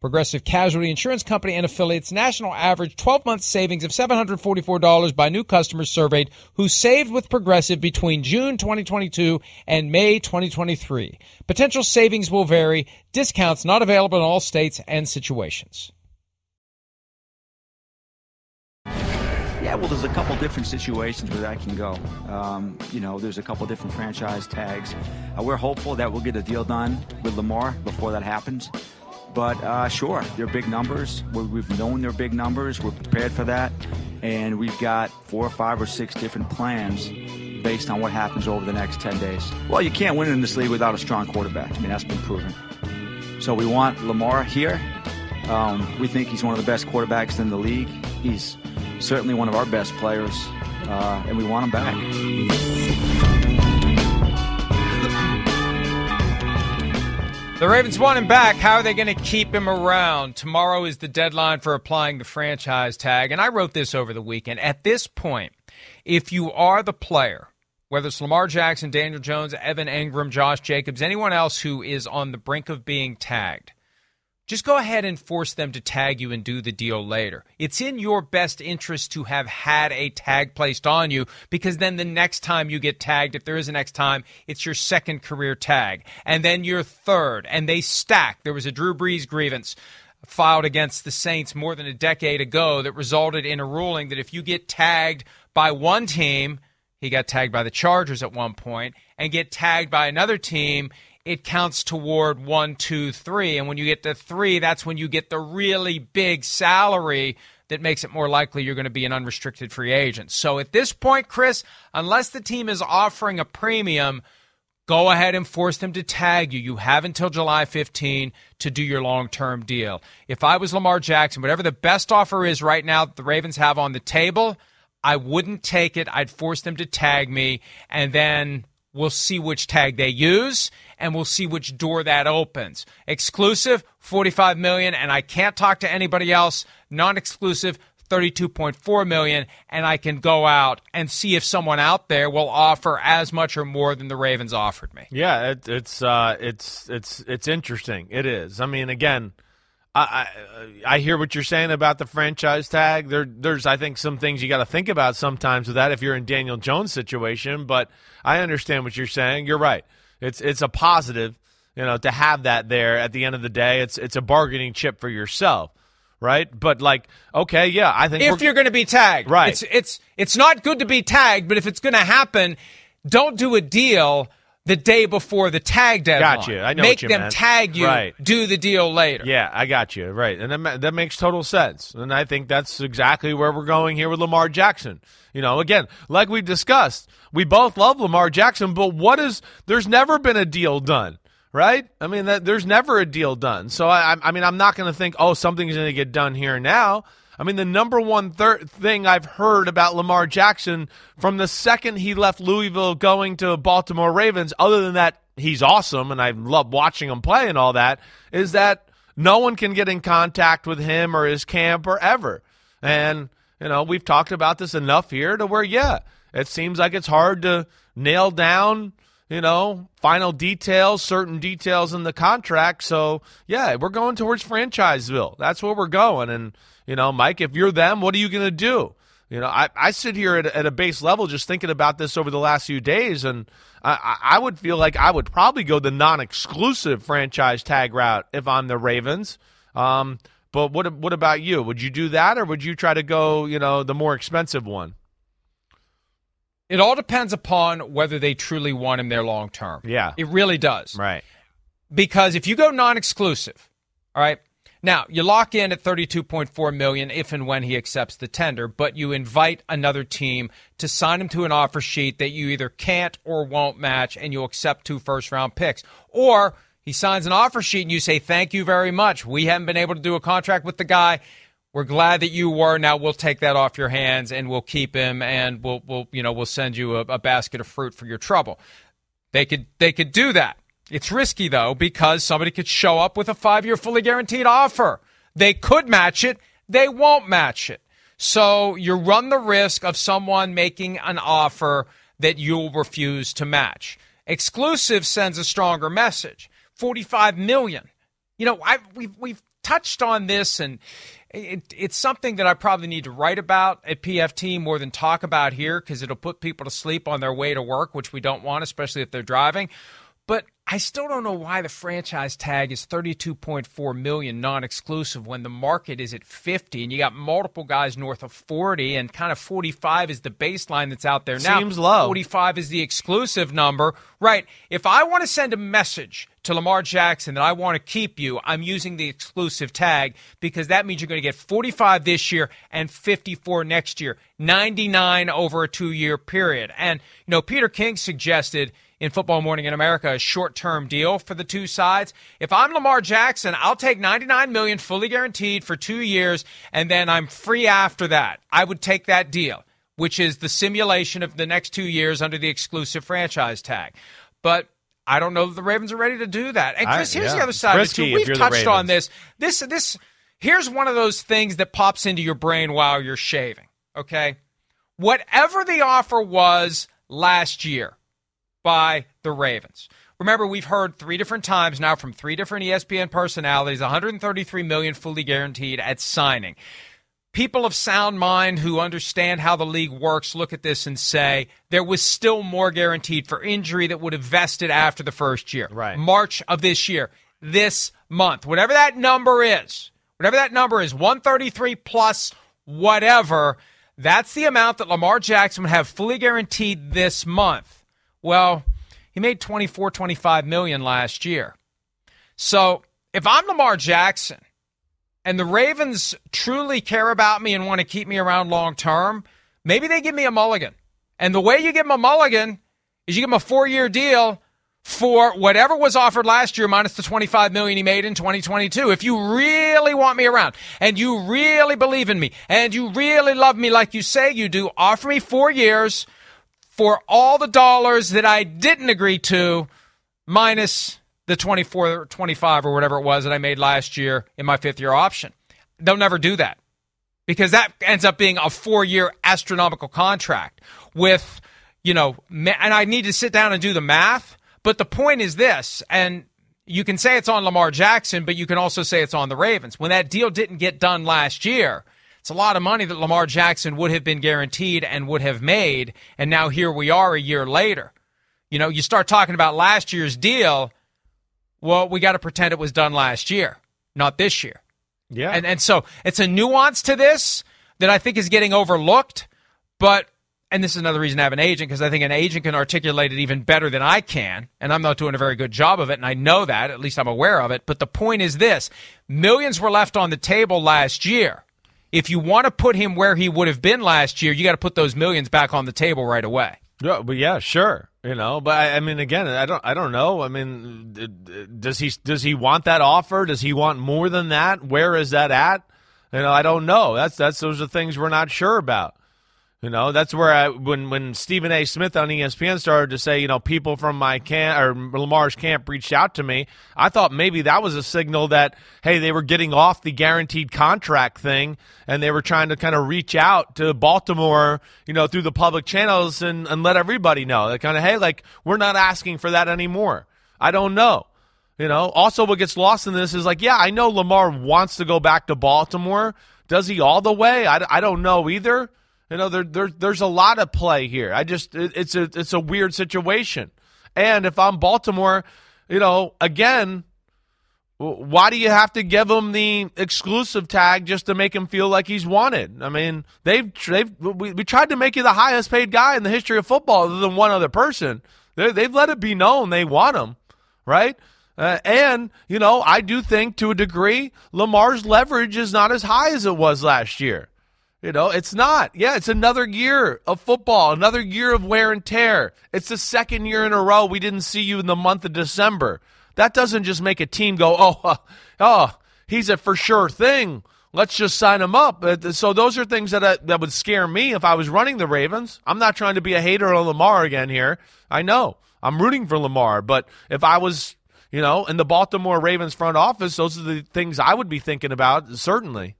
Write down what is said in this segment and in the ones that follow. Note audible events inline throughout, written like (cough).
Progressive Casualty Insurance Company and affiliates national average 12 month savings of $744 by new customers surveyed who saved with Progressive between June 2022 and May 2023. Potential savings will vary. Discounts not available in all states and situations. Yeah, well, there's a couple different situations where that can go. Um, you know, there's a couple different franchise tags. Uh, we're hopeful that we'll get a deal done with Lamar before that happens. But uh, sure, they're big numbers. we we've known they're big numbers. We're prepared for that. And we've got four or five or six different plans based on what happens over the next 10 days. Well, you can't win in this league without a strong quarterback. I mean, that's been proven. So we want Lamar here. Um, we think he's one of the best quarterbacks in the league. He's certainly one of our best players, uh, and we want him back. The Ravens want him back. How are they going to keep him around? Tomorrow is the deadline for applying the franchise tag. And I wrote this over the weekend. At this point, if you are the player, whether it's Lamar Jackson, Daniel Jones, Evan Engram, Josh Jacobs, anyone else who is on the brink of being tagged, just go ahead and force them to tag you and do the deal later. It's in your best interest to have had a tag placed on you because then the next time you get tagged, if there is a next time, it's your second career tag and then your third and they stack. There was a Drew Brees grievance filed against the Saints more than a decade ago that resulted in a ruling that if you get tagged by one team, he got tagged by the Chargers at one point, and get tagged by another team, it counts toward one, two, three. And when you get to three, that's when you get the really big salary that makes it more likely you're going to be an unrestricted free agent. So at this point, Chris, unless the team is offering a premium, go ahead and force them to tag you. You have until July 15 to do your long term deal. If I was Lamar Jackson, whatever the best offer is right now that the Ravens have on the table, I wouldn't take it. I'd force them to tag me, and then we'll see which tag they use and we'll see which door that opens. Exclusive, 45 million, and I can't talk to anybody else. Non-exclusive, 32.4 million, and I can go out and see if someone out there will offer as much or more than the Ravens offered me. Yeah, it, it's uh, it's it's it's interesting. It is. I mean, again. I, I, I hear what you're saying about the franchise tag. There, there's I think some things you got to think about sometimes with that if you're in Daniel Jones' situation. But I understand what you're saying. You're right. It's it's a positive, you know, to have that there at the end of the day. It's it's a bargaining chip for yourself, right? But like, okay, yeah, I think if you're going to be tagged, right? It's it's it's not good to be tagged, but if it's going to happen, don't do a deal the day before the tag deadline. Got you. I know Make you them meant. tag you. Right. Do the deal later. Yeah, I got you. Right. And that, that makes total sense. And I think that's exactly where we're going here with Lamar Jackson. You know, again, like we discussed, we both love Lamar Jackson, but what is, there's never been a deal done. Right? I mean, that, there's never a deal done. So, I, I mean, I'm not going to think, oh, something's going to get done here now. I mean, the number one thir- thing I've heard about Lamar Jackson from the second he left Louisville going to Baltimore Ravens, other than that, he's awesome and I love watching him play and all that, is that no one can get in contact with him or his camp or ever. And, you know, we've talked about this enough here to where, yeah, it seems like it's hard to nail down you know, final details, certain details in the contract. So, yeah, we're going towards Franchiseville. That's where we're going. And, you know, Mike, if you're them, what are you going to do? You know, I, I sit here at, at, a base level just thinking about this over the last few days, and I, I would feel like I would probably go the non exclusive franchise tag route if I'm the Ravens. Um, but what what about you? Would you do that, or would you try to go, you know, the more expensive one? It all depends upon whether they truly want him there long term. Yeah. It really does. Right. Because if you go non exclusive, all right, now you lock in at 32.4 million if and when he accepts the tender, but you invite another team to sign him to an offer sheet that you either can't or won't match and you'll accept two first round picks. Or he signs an offer sheet and you say, Thank you very much. We haven't been able to do a contract with the guy. We're glad that you were. Now we'll take that off your hands and we'll keep him and we'll we'll you know we'll send you a, a basket of fruit for your trouble. They could they could do that. It's risky though because somebody could show up with a five year fully guaranteed offer. They could match it. They won't match it. So you run the risk of someone making an offer that you'll refuse to match. Exclusive sends a stronger message. 45 million. You know, I we've we've touched on this and it, it's something that I probably need to write about at PFT more than talk about here because it'll put people to sleep on their way to work, which we don't want, especially if they're driving. But I still don't know why the franchise tag is 32.4 million non-exclusive when the market is at 50 and you got multiple guys north of 40 and kind of 45 is the baseline that's out there now. Seems low. 45 is the exclusive number. Right. If I want to send a message to Lamar Jackson that I want to keep you, I'm using the exclusive tag because that means you're going to get 45 this year and 54 next year. 99 over a 2-year period. And you know, Peter King suggested in Football Morning in America a short-term deal for the two sides. If I'm Lamar Jackson, I'll take 99 million fully guaranteed for 2 years and then I'm free after that. I would take that deal, which is the simulation of the next 2 years under the exclusive franchise tag. But I don't know that the Ravens are ready to do that. And Chris, I, here's yeah. the other side Risky of it. We've touched on this. This this here's one of those things that pops into your brain while you're shaving. Okay, whatever the offer was last year, by the Ravens. Remember, we've heard three different times now from three different ESPN personalities 133 million fully guaranteed at signing. People of sound mind who understand how the league works look at this and say there was still more guaranteed for injury that would have vested after the first year. Right. March of this year, this month. Whatever that number is, whatever that number is, 133 plus whatever, that's the amount that Lamar Jackson would have fully guaranteed this month. Well, he made 24, 25 million last year. So if I'm Lamar Jackson and the Ravens truly care about me and want to keep me around long term, maybe they give me a mulligan. And the way you give him a mulligan is you give him a four year deal for whatever was offered last year minus the 25 million he made in 2022 if you really want me around and you really believe in me and you really love me like you say you do offer me 4 years for all the dollars that I didn't agree to, minus the 24, or 25 or whatever it was that I made last year in my fifth year option. They'll never do that because that ends up being a four year astronomical contract with, you know, and I need to sit down and do the math. But the point is this, and you can say it's on Lamar Jackson, but you can also say it's on the Ravens. When that deal didn't get done last year, it's a lot of money that Lamar Jackson would have been guaranteed and would have made. And now here we are a year later. You know, you start talking about last year's deal. Well, we got to pretend it was done last year, not this year. Yeah. And, and so it's a nuance to this that I think is getting overlooked. But, and this is another reason I have an agent, because I think an agent can articulate it even better than I can. And I'm not doing a very good job of it. And I know that. At least I'm aware of it. But the point is this millions were left on the table last year if you want to put him where he would have been last year, you got to put those millions back on the table right away. Yeah, but yeah, sure. You know, but I, I, mean, again, I don't, I don't know. I mean, does he, does he want that offer? Does he want more than that? Where is that at? You know, I don't know. That's, that's those are things we're not sure about. You know, that's where I when when Stephen A. Smith on ESPN started to say, you know, people from my camp or Lamar's camp reached out to me. I thought maybe that was a signal that hey, they were getting off the guaranteed contract thing and they were trying to kind of reach out to Baltimore, you know, through the public channels and, and let everybody know. That kind of hey, like we're not asking for that anymore. I don't know. You know, also what gets lost in this is like, yeah, I know Lamar wants to go back to Baltimore. Does he all the way? I, I don't know either. You know, there, there there's a lot of play here. I just it, it's a it's a weird situation. And if I'm Baltimore, you know, again, why do you have to give him the exclusive tag just to make him feel like he's wanted? I mean, they've they've we, we tried to make you the highest paid guy in the history of football, other than one other person. they they've let it be known they want him, right? Uh, and, you know, I do think to a degree, Lamar's leverage is not as high as it was last year. You know, it's not. Yeah, it's another year of football, another year of wear and tear. It's the second year in a row we didn't see you in the month of December. That doesn't just make a team go, oh, (laughs) uh, oh, he's a for sure thing. Let's just sign him up. Uh, so those are things that uh, that would scare me if I was running the Ravens. I'm not trying to be a hater on Lamar again here. I know I'm rooting for Lamar, but if I was, you know, in the Baltimore Ravens front office, those are the things I would be thinking about. Certainly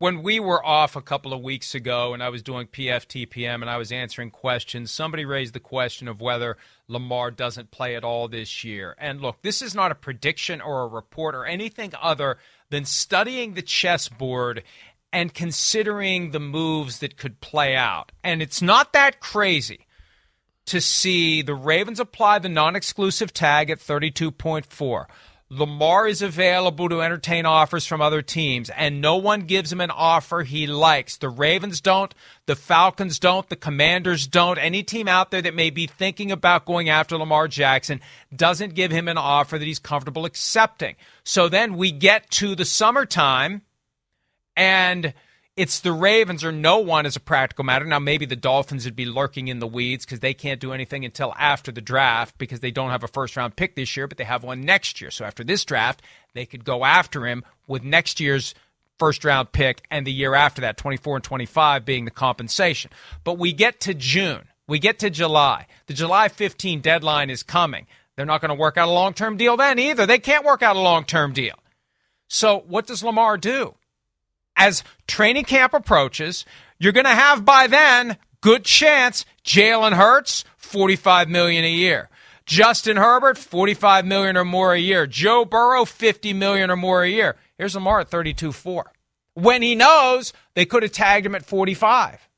when we were off a couple of weeks ago and I was doing PFTPM and I was answering questions, somebody raised the question of whether Lamar doesn't play at all this year. And look, this is not a prediction or a report or anything other than studying the chessboard and considering the moves that could play out. And it's not that crazy to see the Ravens apply the non exclusive tag at 32.4. Lamar is available to entertain offers from other teams, and no one gives him an offer he likes. The Ravens don't, the Falcons don't, the Commanders don't. Any team out there that may be thinking about going after Lamar Jackson doesn't give him an offer that he's comfortable accepting. So then we get to the summertime, and it's the Ravens or no one as a practical matter. Now, maybe the Dolphins would be lurking in the weeds because they can't do anything until after the draft because they don't have a first round pick this year, but they have one next year. So after this draft, they could go after him with next year's first round pick and the year after that, 24 and 25 being the compensation. But we get to June, we get to July. The July 15 deadline is coming. They're not going to work out a long term deal then either. They can't work out a long term deal. So what does Lamar do? As training camp approaches, you're going to have by then good chance Jalen Hurts 45 million a year. Justin Herbert 45 million or more a year. Joe Burrow 50 million or more a year. Here's Lamar at 32-4. When he knows they could have tagged him at 45.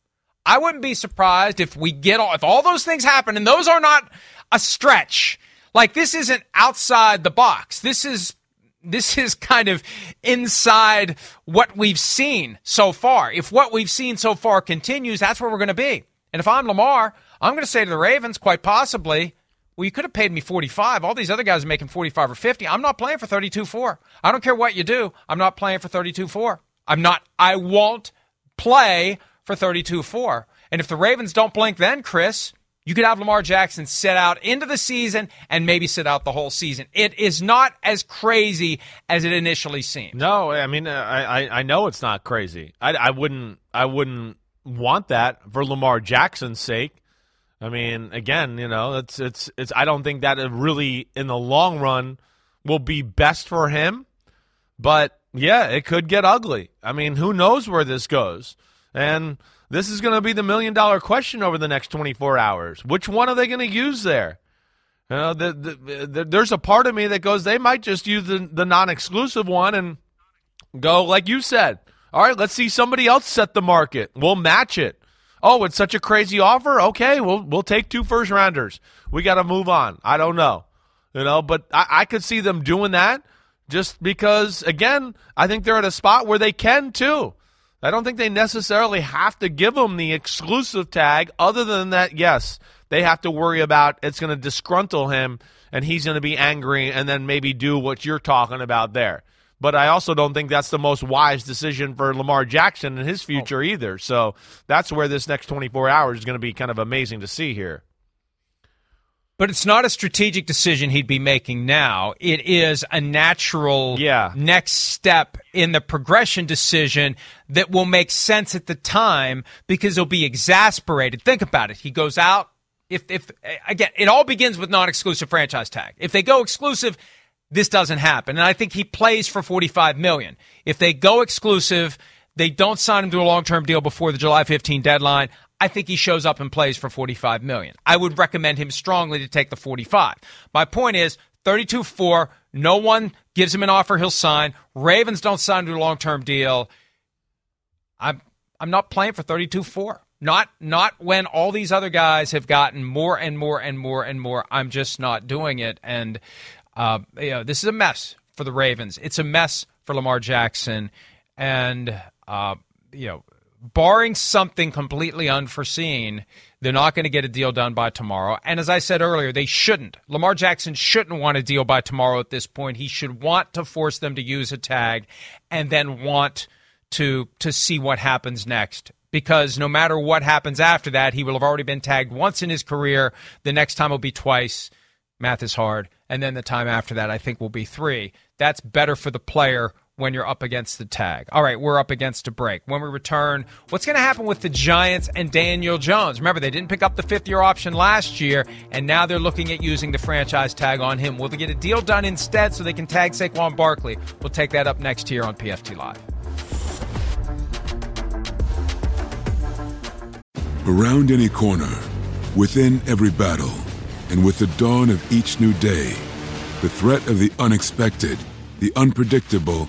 I wouldn't be surprised if we get all if all those things happen and those are not a stretch. Like this isn't outside the box. This is this is kind of inside what we've seen so far. If what we've seen so far continues, that's where we're going to be. And if I'm Lamar, I'm going to say to the Ravens, quite possibly, well, you could have paid me 45. All these other guys are making 45 or 50. I'm not playing for 32 4. I don't care what you do. I'm not playing for 32 4. I'm not, I won't play for 32 4. And if the Ravens don't blink then, Chris, you could have Lamar Jackson sit out into the season and maybe sit out the whole season. It is not as crazy as it initially seemed. No, I mean, uh, I I know it's not crazy. I, I wouldn't I wouldn't want that for Lamar Jackson's sake. I mean, again, you know, it's it's it's. I don't think that really, in the long run, will be best for him. But yeah, it could get ugly. I mean, who knows where this goes? And this is going to be the million dollar question over the next 24 hours. Which one are they going to use there? You know, the, the, the, there's a part of me that goes, they might just use the, the non exclusive one and go, like you said, all right, let's see somebody else set the market. We'll match it. Oh, it's such a crazy offer. Okay, we'll we'll take two first rounders. We got to move on. I don't know, you know, but I, I could see them doing that just because. Again, I think they're at a spot where they can too. I don't think they necessarily have to give him the exclusive tag. Other than that, yes, they have to worry about it's going to disgruntle him and he's going to be angry and then maybe do what you're talking about there. But I also don't think that's the most wise decision for Lamar Jackson and his oh. future oh. either. So that's where this next 24 hours is going to be kind of amazing to see here. But it's not a strategic decision he'd be making now. It is a natural yeah. next step in the progression decision that will make sense at the time because he'll be exasperated. Think about it. He goes out. If, if again, it all begins with non-exclusive franchise tag. If they go exclusive, this doesn't happen. And I think he plays for 45 million. If they go exclusive, they don't sign him to a long-term deal before the July 15 deadline. I think he shows up and plays for 45 million. I would recommend him strongly to take the 45. My point is 32-4, no one gives him an offer he'll sign. Ravens don't sign to a long-term deal. I'm I'm not playing for 32-4. Not not when all these other guys have gotten more and more and more and more. I'm just not doing it and uh, you know, this is a mess for the Ravens. It's a mess for Lamar Jackson and uh, you know, barring something completely unforeseen, they're not going to get a deal done by tomorrow. And as I said earlier, they shouldn't. Lamar Jackson shouldn't want a deal by tomorrow at this point. He should want to force them to use a tag and then want to to see what happens next. Because no matter what happens after that, he will have already been tagged once in his career. The next time will be twice. Math is hard. And then the time after that, I think, will be three. That's better for the player when you're up against the tag. All right, we're up against a break. When we return, what's going to happen with the Giants and Daniel Jones? Remember, they didn't pick up the fifth year option last year, and now they're looking at using the franchise tag on him. Will they get a deal done instead so they can tag Saquon Barkley? We'll take that up next here on PFT Live. Around any corner, within every battle, and with the dawn of each new day, the threat of the unexpected, the unpredictable,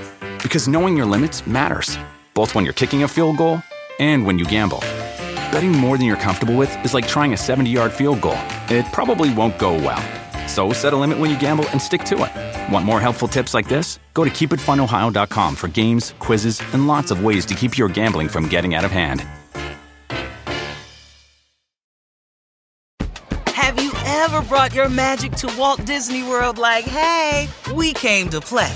Because knowing your limits matters, both when you're kicking a field goal and when you gamble. Betting more than you're comfortable with is like trying a 70 yard field goal. It probably won't go well. So set a limit when you gamble and stick to it. Want more helpful tips like this? Go to keepitfunohio.com for games, quizzes, and lots of ways to keep your gambling from getting out of hand. Have you ever brought your magic to Walt Disney World like, hey, we came to play?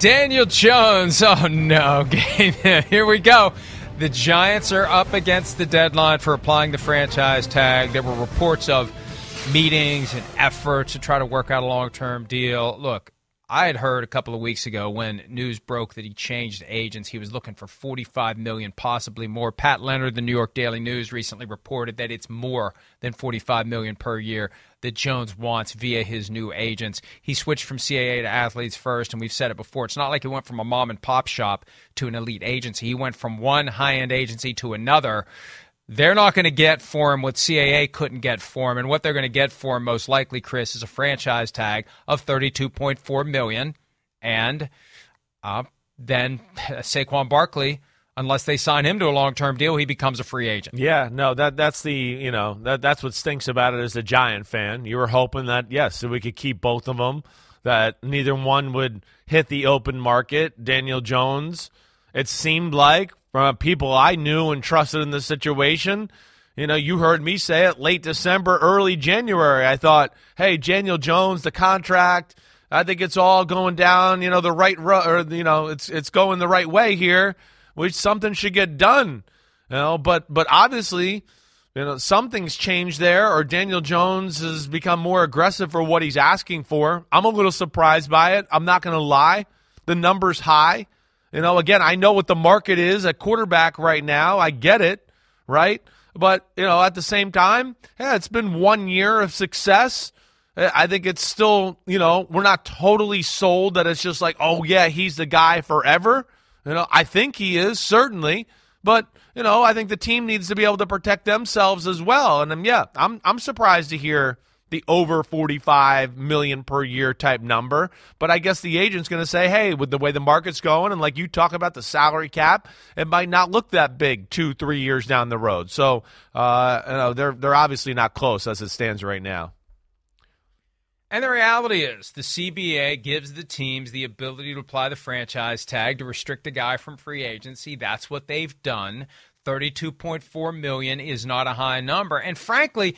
Daniel Jones. (laughs) Oh no, (laughs) here we go. The Giants are up against the deadline for applying the franchise tag. There were reports of meetings and efforts to try to work out a long term deal. Look, I had heard a couple of weeks ago when news broke that he changed agents. He was looking for 45 million, possibly more. Pat Leonard, the New York Daily News, recently reported that it's more than 45 million per year that Jones wants via his new agents. He switched from CAA to Athletes First, and we've said it before. It's not like he went from a mom and pop shop to an elite agency. He went from one high end agency to another. They're not going to get for him what CAA couldn't get for him, and what they're going to get for him most likely, Chris, is a franchise tag of thirty-two point four million, and uh, then (laughs) Saquon Barkley, unless they sign him to a long-term deal, he becomes a free agent. Yeah, no, that that's the you know that that's what stinks about it as a Giant fan. You were hoping that yes, we could keep both of them, that neither one would hit the open market. Daniel Jones, it seemed like from people I knew and trusted in the situation. You know, you heard me say it late December, early January. I thought, hey, Daniel Jones, the contract, I think it's all going down, you know, the right ro- or you know, it's it's going the right way here, which something should get done. You know, but but obviously, you know, something's changed there, or Daniel Jones has become more aggressive for what he's asking for. I'm a little surprised by it. I'm not going to lie. The number's high. You know, again, I know what the market is at quarterback right now. I get it, right? But, you know, at the same time, yeah, it's been one year of success. I think it's still, you know, we're not totally sold that it's just like, oh yeah, he's the guy forever. You know, I think he is certainly, but you know, I think the team needs to be able to protect themselves as well. And um, yeah, I'm I'm surprised to hear the over 45 million per year type number. But I guess the agent's going to say, hey, with the way the market's going, and like you talk about the salary cap, it might not look that big two, three years down the road. So, uh, you know, they're they're obviously not close as it stands right now. And the reality is, the CBA gives the teams the ability to apply the franchise tag to restrict a guy from free agency. That's what they've done. 32.4 million is not a high number. And frankly,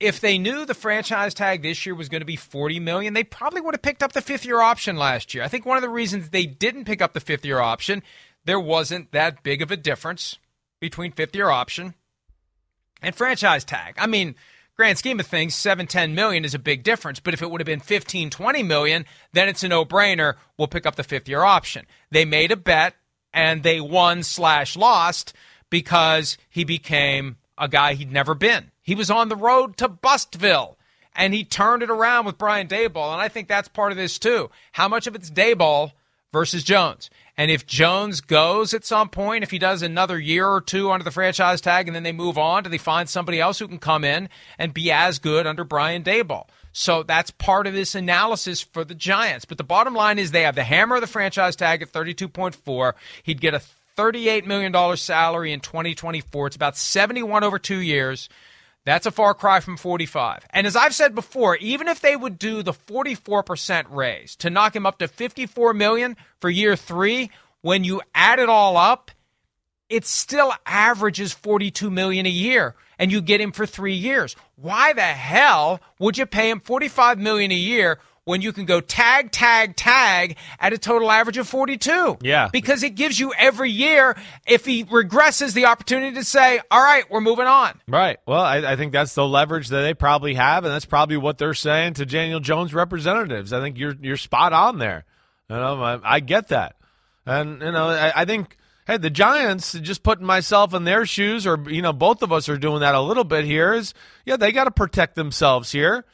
if they knew the franchise tag this year was going to be 40 million, they probably would have picked up the fifth year option last year. I think one of the reasons they didn't pick up the fifth year option, there wasn't that big of a difference between fifth year option and franchise tag. I mean, grand scheme of things, 7, 10 million is a big difference. But if it would have been 15, 20 million, then it's a no brainer. We'll pick up the fifth year option. They made a bet and they won slash lost because he became a guy he'd never been. He was on the road to Bustville and he turned it around with Brian Daboll. And I think that's part of this too. How much of it's Daboll versus Jones? And if Jones goes at some point, if he does another year or two under the franchise tag and then they move on, do they find somebody else who can come in and be as good under Brian Daboll? So that's part of this analysis for the Giants. But the bottom line is they have the hammer of the franchise tag at 32.4. He'd get a $38 million salary in 2024. It's about 71 over two years. That's a far cry from 45. And as I've said before, even if they would do the 44% raise to knock him up to 54 million for year 3, when you add it all up, it still averages 42 million a year and you get him for 3 years. Why the hell would you pay him 45 million a year when you can go tag, tag, tag at a total average of 42. Yeah. Because it gives you every year, if he regresses, the opportunity to say, all right, we're moving on. Right. Well, I, I think that's the leverage that they probably have, and that's probably what they're saying to Daniel Jones representatives. I think you're you're spot on there. You know, I, I get that. And, you know, I, I think hey, the Giants, just putting myself in their shoes, or you know, both of us are doing that a little bit here. Is yeah, they got to protect themselves here.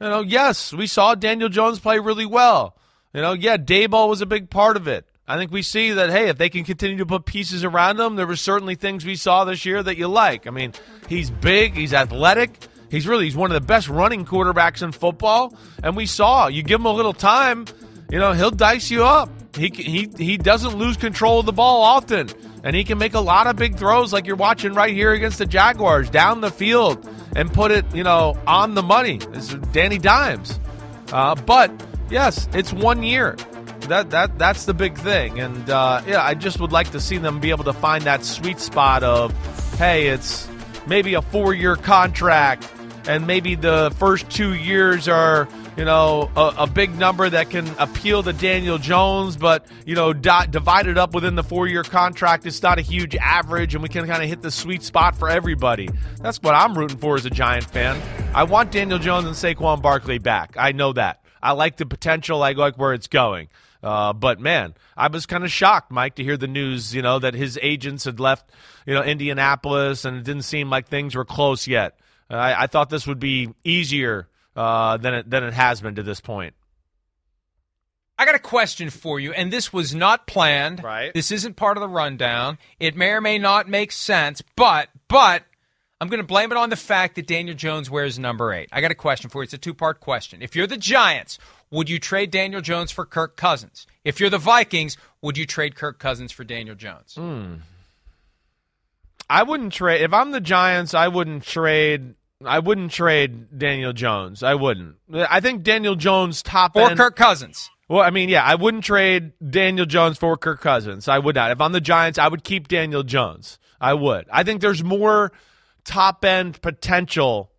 You know, yes, we saw Daniel Jones play really well. You know, yeah, Daboll was a big part of it. I think we see that, hey, if they can continue to put pieces around him, there were certainly things we saw this year that you like. I mean, he's big, he's athletic, he's really he's one of the best running quarterbacks in football. And we saw you give him a little time, you know, he'll dice you up. He he he doesn't lose control of the ball often, and he can make a lot of big throws like you're watching right here against the Jaguars down the field and put it, you know, on the money. It's Danny Dimes. Uh, but yes, it's one year. That that that's the big thing, and uh, yeah, I just would like to see them be able to find that sweet spot of, hey, it's maybe a four-year contract, and maybe the first two years are you know, a, a, big number that can appeal to Daniel Jones, but, you know, di- divided up within the four year contract, it's not a huge average, and we can kind of hit the sweet spot for everybody. That's what I'm rooting for as a Giant fan. I want Daniel Jones and Saquon Barkley back. I know that. I like the potential, I like where it's going. Uh, but man, I was kind of shocked, Mike, to hear the news, you know, that his agents had left, you know, Indianapolis and it didn't seem like things were close yet. I, I thought this would be easier uh, than it than it has been to this point. I got a question for you, and this was not planned. Right. This isn't part of the rundown. It may or may not make sense, but but I'm going to blame it on the fact that Daniel Jones wears number eight. I got a question for you. It's a two part question. If you're the Giants, would you trade Daniel Jones for Kirk Cousins? If you're the Vikings, would you trade Kirk Cousins for Daniel Jones? Hmm. I wouldn't trade. If I'm the Giants, I wouldn't trade I wouldn't trade Daniel Jones. I wouldn't. I think Daniel Jones top or end, Kirk Cousins. Well, I mean, yeah, I wouldn't trade Daniel Jones for Kirk Cousins. I would not. If I'm the Giants, I would keep Daniel Jones. I would. I think there's more top end potential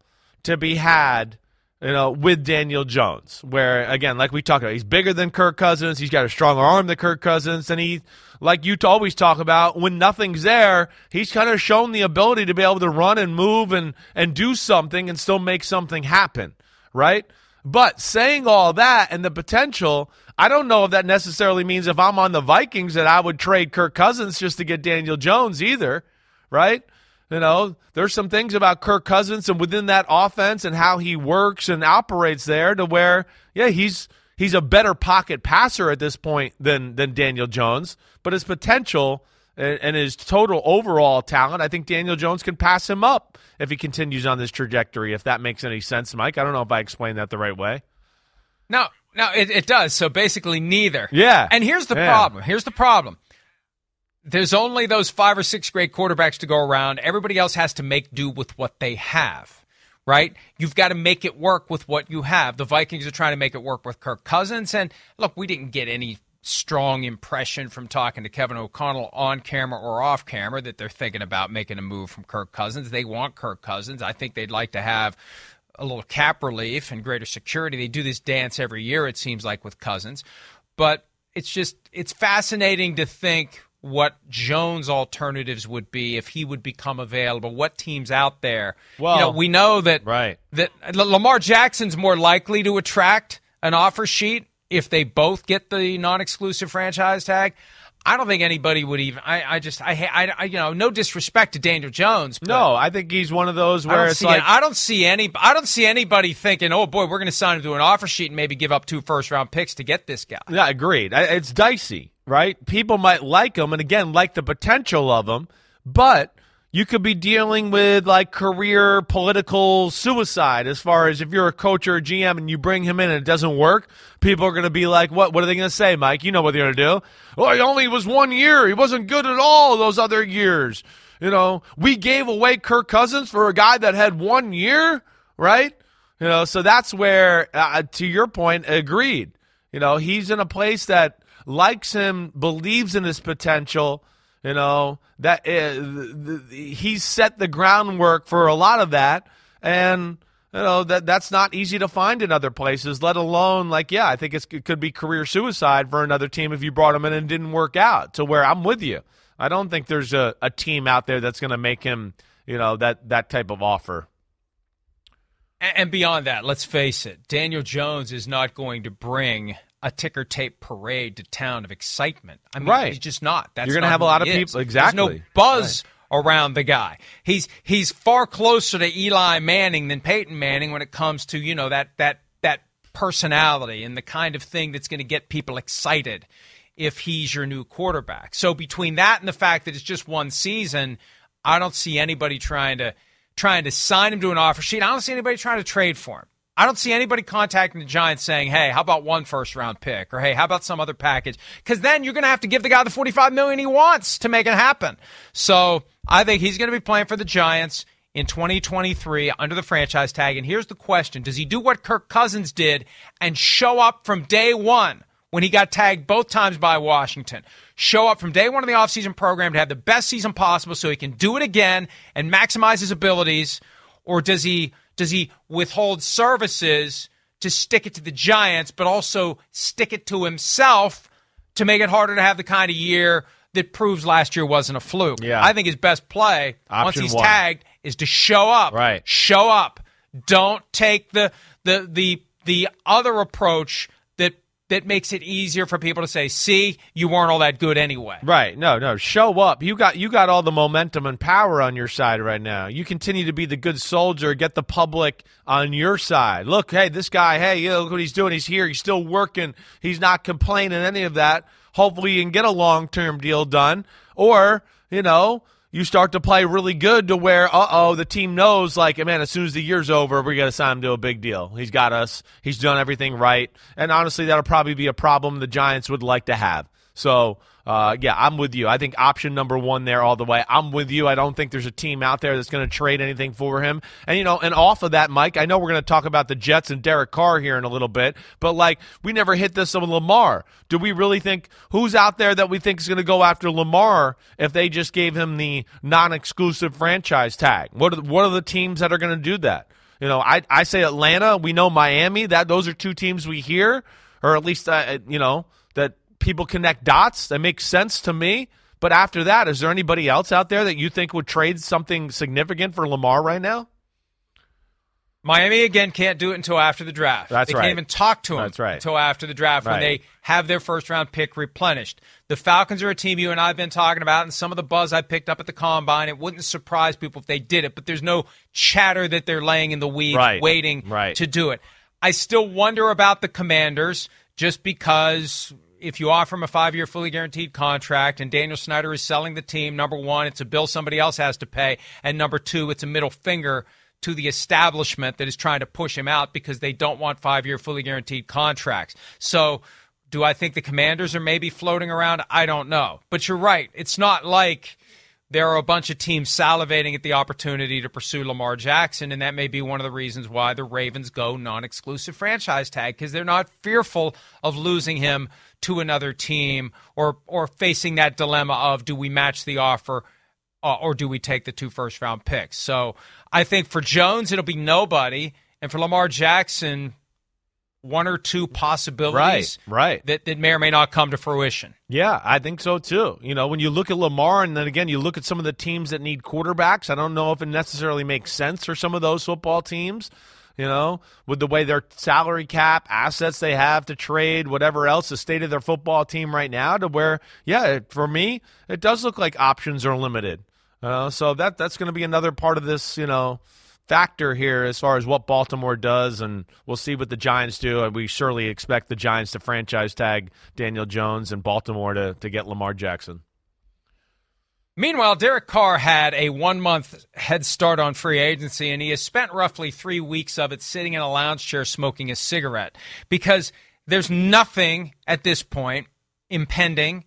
to be had you know, with Daniel Jones, where again, like we talked about, he's bigger than Kirk Cousins. He's got a stronger arm than Kirk Cousins, and he, like you always talk about, when nothing's there, he's kind of shown the ability to be able to run and move and and do something and still make something happen, right? But saying all that and the potential, I don't know if that necessarily means if I'm on the Vikings that I would trade Kirk Cousins just to get Daniel Jones either, right? You know, there's some things about Kirk Cousins and within that offense and how he works and operates there to where, yeah, he's he's a better pocket passer at this point than than Daniel Jones, but his potential and, and his total overall talent, I think Daniel Jones can pass him up if he continues on this trajectory. If that makes any sense, Mike, I don't know if I explained that the right way. No, no, it, it does. So basically, neither. Yeah. And here's the Yeah. problem. Here's the problem. There's only those five or six great quarterbacks to go around. Everybody else has to make do with what they have, right? You've got to make it work with what you have. The Vikings are trying to make it work with Kirk Cousins. And look, we didn't get any strong impression from talking to Kevin O'Connell on camera or off camera that they're thinking about making a move from Kirk Cousins. They want Kirk Cousins. I think they'd like to have a little cap relief and greater security. They do this dance every year, it seems like, with Cousins. But it's just, it's fascinating to think what Jones' alternatives would be if he would become available. What teams out there? Well, you know, we know that right. that L- Lamar Jackson's more likely to attract an offer sheet if they both get the non-exclusive franchise tag. I don't think anybody would even. I, I just, I, I, I, you know, no disrespect to Daniel Jones. But No, I think he's one of those where it's like I don't see any. I don't see anybody thinking, "Oh boy, we're going to sign him to an offer sheet and maybe give up two first-round picks to get this guy." Yeah, agreed. I- It's dicey, right? People might like him, and again, like the potential of him, but you could be dealing with like career political suicide as far as if you're a coach or a GM and you bring him in and it doesn't work, people are going to be like, what? What are they going to say, Mike? You know what they're going to do. Oh, he only was one year. He wasn't good at all those other years. You know, we gave away Kirk Cousins for a guy that had one year, right? You know, so that's where, uh, to your point, agreed. You know, he's in a place that likes him, believes in his potential. You know that uh, he's set the groundwork for a lot of that, and you know that that's not easy to find in other places. Let alone like, yeah, I think it could be career suicide for another team if you brought him in and didn't work out. To where I'm with you. I don't think there's a, a team out there that's going to make him, you know, that that type of offer. And beyond that, let's face it, Daniel Jones is not going to bring a ticker tape parade to town of excitement. I mean, Right. he's just not. That's You're gonna have a lot of is. people- exactly. There's no buzz around the guy. He's he's far closer to Eli Manning than Peyton Manning when it comes to you know that that that personality and the kind of thing that's going to get people excited if he's your new quarterback. So between that and the fact that it's just one season, I don't see anybody trying to trying to sign him to an offer sheet. I don't see anybody trying to trade for him. I don't see anybody contacting the Giants saying, "Hey, how about one first round pick?" or "Hey, how about some other package?" Because then you're going to have to give the guy the 45 million he wants to make it happen. So I think he's going to be playing for the Giants in 2023 under the franchise tag. And here's the question: Does he do what Kirk Cousins did and show up from day one? when he got tagged both times by Washington. Show up from day one of the offseason program to have the best season possible so he can do it again and maximize his abilities? Or does he does he withhold services to stick it to the Giants, but also stick it to himself to make it harder to have the kind of year that proves last year wasn't a fluke? Yeah. I think his best play once he's one. tagged is to show up. Right. Show up. Don't take the the the the other approach that makes it easier for people to say, "See, you weren't all that good anyway." Right. No, no. Show up. You got you got all the momentum and power on your side right now. You continue to be the good soldier, get the public on your side. Look, hey, this guy, hey, look what he's doing. He's here. He's still working. He's not complaining any of that. Hopefully you can get a long term deal done. Or, you know, you start to play really good to where, uh oh, the team knows, like, man, as soon as the year's over, we're going to sign him to a big deal. He's got us. He's done everything right. And honestly, that'll probably be a problem the Giants would like to have. So, uh, yeah, I'm with you. I think option number one there all the way. I'm with you. I don't think there's a team out there that's going to trade anything for him. And, you know, and off of that, Mike, I know we're going to talk about the Jets and Derek Carr here in a little bit, but like, we never hit this on Lamar. Do we really think who's out there that we think is going to go after Lamar if they just gave him the non exclusive franchise tag? What are, what are the teams that are going to do that? You know, I, I say Atlanta. We know Miami. That those are two teams we hear, or at least uh, you know people connect dots. That makes sense to me. But after that, is there anybody else out there that you think would trade something significant for Lamar right now? Miami again can't do it until after the draft. That's they right. can't even talk to him That's right. until after the draft when they have their first round pick replenished. The Falcons are a team you and I have been talking about, and some of the buzz I picked up at the combine. It wouldn't surprise people if they did it, but there's no chatter that they're laying in the weeds Right. waiting Right. to do it. I still wonder about the Commanders just because if you offer him a five year fully guaranteed contract and Daniel Snyder is selling the team, number one, it's a bill somebody else has to pay. And number two, it's a middle finger to the establishment that is trying to push him out because they don't want five year fully guaranteed contracts. So do I think the commanders are maybe floating around? I don't know. But you're right. It's not like there are a bunch of teams salivating at the opportunity to pursue Lamar Jackson, and that may be one of the reasons why the Ravens go non exclusive franchise tag because they're not fearful of losing him to another team or or facing that dilemma of do we match the offer uh, or do we take the two first round picks? So I think for Jones it'll be nobody, and for Lamar Jackson, one or two possibilities Right, right. that, that may or may not come to fruition. Yeah, I think so too. You know, when you look at Lamar and then again you look at some of the teams that need quarterbacks, I don't know if it necessarily makes sense for some of those football teams, you know, with the way their salary cap, assets they have to trade, whatever else, the state of their football team right now to where, yeah, for me, it does look like options are limited. Uh, so that that's going to be another part of this, you know, factor here as far as what Baltimore does, and we'll see what the Giants do. And we surely expect the Giants to franchise tag Daniel Jones and Baltimore to, to get Lamar Jackson. Meanwhile, Derek Carr had a one month head start on free agency, and he has spent roughly three weeks of it sitting in a lounge chair smoking a cigarette because there's nothing at this point impending,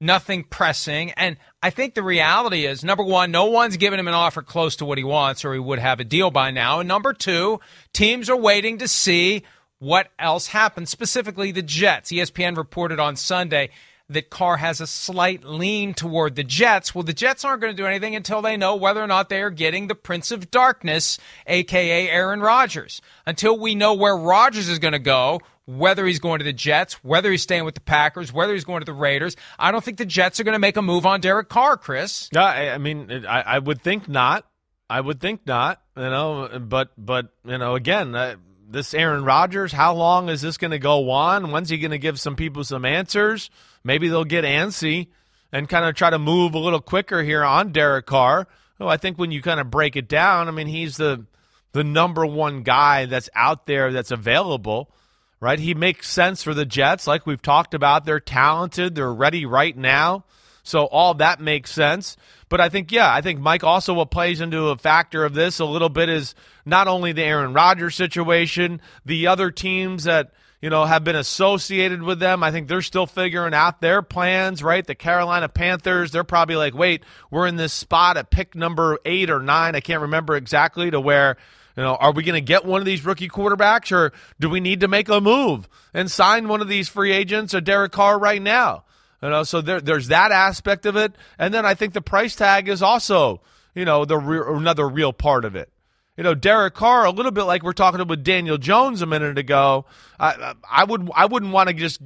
nothing pressing. And I think the reality is number one, no one's given him an offer close to what he wants, or he would have a deal by now. And number two, teams are waiting to see what else happens, specifically the Jets. ESPN reported on Sunday that Carr has a slight lean toward the Jets. Well, the Jets aren't going to do anything until they know whether or not they are getting the Prince of Darkness, aka Aaron Rodgers. Until we know where Rodgers is going to go, whether he's going to the Jets, whether he's staying with the Packers, whether he's going to the Raiders, I don't think the Jets are going to make a move on Derek Carr, Chris. Yeah, I, I mean, I, I would think not. I would think not. You know, but but you know, again, uh, this Aaron Rodgers. How long is this going to go on? When's he going to give some people some answers? Maybe they'll get antsy and kind of try to move a little quicker here on Derek Carr. Oh, I think when you kind of break it down, I mean, he's the the number one guy that's out there that's available right? He makes sense for the Jets, like we've talked about. They're talented, they're ready right now. So all that makes sense. But I think, yeah, I think Mike also what plays into a factor of this a little bit is not only the Aaron Rodgers situation, the other teams that, you know, have been associated with them. I think they're still figuring out their plans, right? The Carolina Panthers, they're probably like, wait, we're in this spot at pick number eight or nine. I can't remember exactly to where you know, are we going to get one of these rookie quarterbacks, or do we need to make a move and sign one of these free agents or Derek Carr right now? You know, so there, there's that aspect of it, and then I think the price tag is also, you know, the re- another real part of it. You know, Derek Carr, a little bit like we're talking with Daniel Jones a minute ago. I, I would, I wouldn't want to just,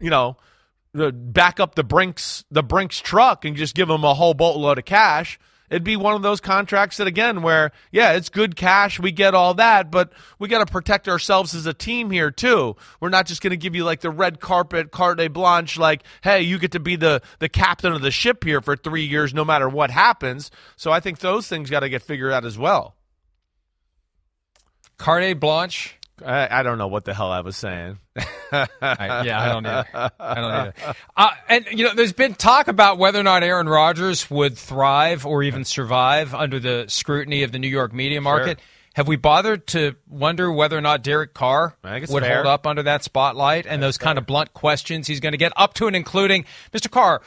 you know, uh, back up the Brinks, the Brinks truck and just give him a whole boatload of cash it'd be one of those contracts that again where yeah it's good cash we get all that but we got to protect ourselves as a team here too. We're not just going to give you like the red carpet carte blanche like hey you get to be the the captain of the ship here for three years no matter what happens. So i think those things got to get figured out as well. Carte blanche I, I, don't know what the hell I was saying. I, yeah, I don't either. I don't either. (laughs) Uh, and you know, there's been talk about whether or not Aaron Rodgers would thrive or even survive under the scrutiny of the New York media market. Sure. Have we bothered to wonder whether or not Derek Carr would fare. hold up under that spotlight and those fair. kind of blunt questions he's going to get up to and including Mr. Carr?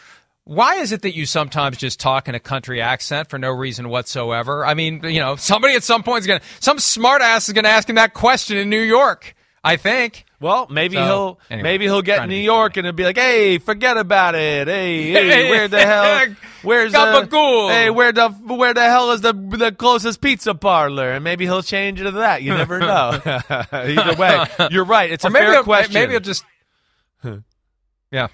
Why is it that you sometimes just talk in a country accent for no reason whatsoever? I mean, you know, somebody at some point is going to, some smart ass is going to ask him that question in New York, I think. Well, maybe so, he'll anyway, maybe he'll get New York funny. and it'll be like, "Hey, forget about it. Hey, hey, (laughs) where the hell? Where's the Hey, where the where the hell is the the closest pizza parlor?" And maybe he'll change it to that. You never know. (laughs) Either way, you're right. It's or a fair question. Maybe he'll just Yeah.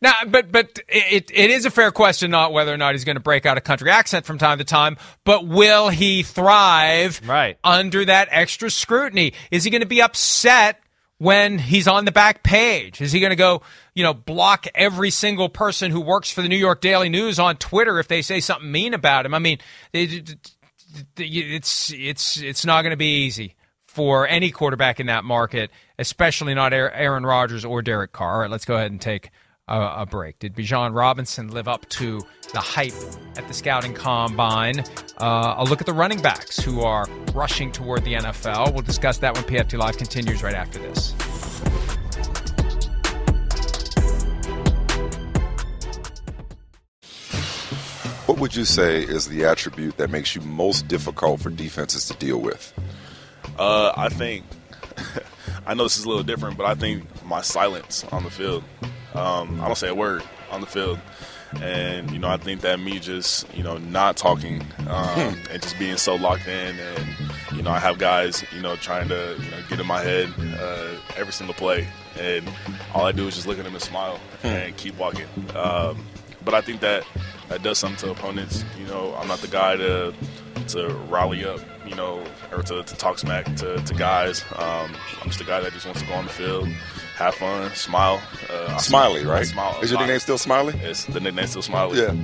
Now, but but it it is a fair question, not whether or not he's going to break out a country accent from time to time, but will he thrive right. under that extra scrutiny? Is he going to be upset when he's on the back page? Is he going to go, you know, block every single person who works for the New York Daily News on Twitter if they say something mean about him? I mean, it's it's it's not going to be easy for any quarterback in that market, especially not Aaron Rodgers or Derek Carr. All right, let's go ahead and take a, a break. Did Bijan Robinson live up to the hype at the scouting combine? Uh, a look at the running backs who are rushing toward the NFL. We'll discuss that when PFT Live continues right after this. What would you say is the attribute that makes you most difficult for defenses to deal with? Uh, I think I know this is a little different, but I think my silence on the field. Um, I don't say a word on the field. And, you know, I think that me just, you know, not talking um, hmm. and just being so locked in. And, you know, I have guys, you know, trying to, you know, get in my head uh, every single play. And all I do is just look at them and smile hmm. and keep walking. Um, but I think that that does something to opponents. You know, I'm not the guy to to rally up, you know, or to, to talk smack to, to guys. Um, I'm just a guy that just wants to go on the field, have fun, smile. Uh, Smiley, right? Smile, Is your nickname still Smiley? It's the nickname still Smiley. Yeah.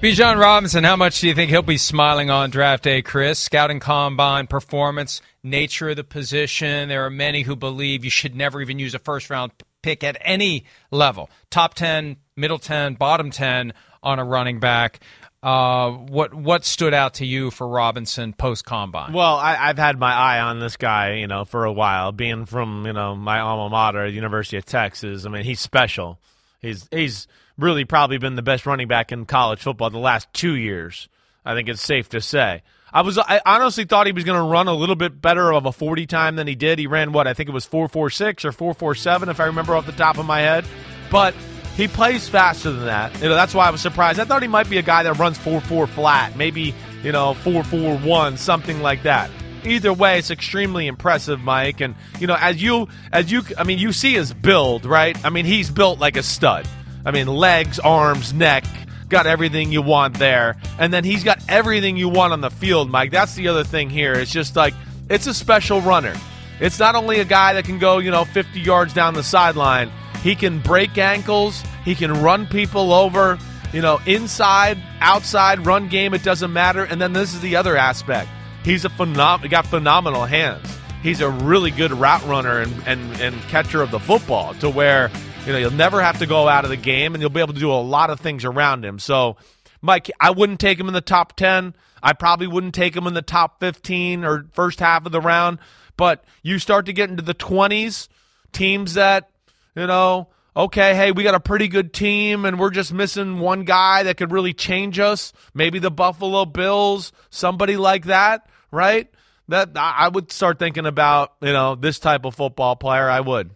Bijan Robinson, how much do you think he'll be smiling on draft day, Chris? Scouting combine performance, nature of the position. There are many who believe you should never even use a first round pick at any level. Top 10, middle 10, bottom 10 on a running back. Uh, what what stood out to you for Robinson post combine? Well, I, have had my eye on this guy, you know, for a while. Being from you know my alma mater, University of Texas. I mean, he's special. He's he's really probably been the best running back in college football the last two years. I think it's safe to say. I was I honestly thought he was going to run a little bit better of a 40 time than he did. He ran what I think it was 446 or 447 if I remember off the top of my head. But he plays faster than that. You know, that's why I was surprised. I thought he might be a guy that runs 4-4 flat, maybe, you know, 4-4-1, something like that. Either way, it's extremely impressive, Mike. And, you know, as you as you I mean, you see his build, right? I mean, he's built like a stud. I mean, legs, arms, neck, got everything you want there. And then he's got everything you want on the field, Mike. That's the other thing here. It's just like it's a special runner. It's not only a guy that can go, you know, 50 yards down the sideline. He can break ankles. He can run people over, you know, inside, outside, run game, it doesn't matter. And then this is the other aspect. He's a phenom- got phenomenal hands. He's a really good route runner and, and, and catcher of the football to where, you know, you'll never have to go out of the game and you'll be able to do a lot of things around him. So, Mike, I wouldn't take him in the top 10. I probably wouldn't take him in the top 15 or first half of the round. But you start to get into the 20s, teams that, you know, okay, hey, we got a pretty good team and we're just missing one guy that could really change us. Maybe the Buffalo Bills, somebody like that, right? That I would start thinking about, you know, this type of football player. I would.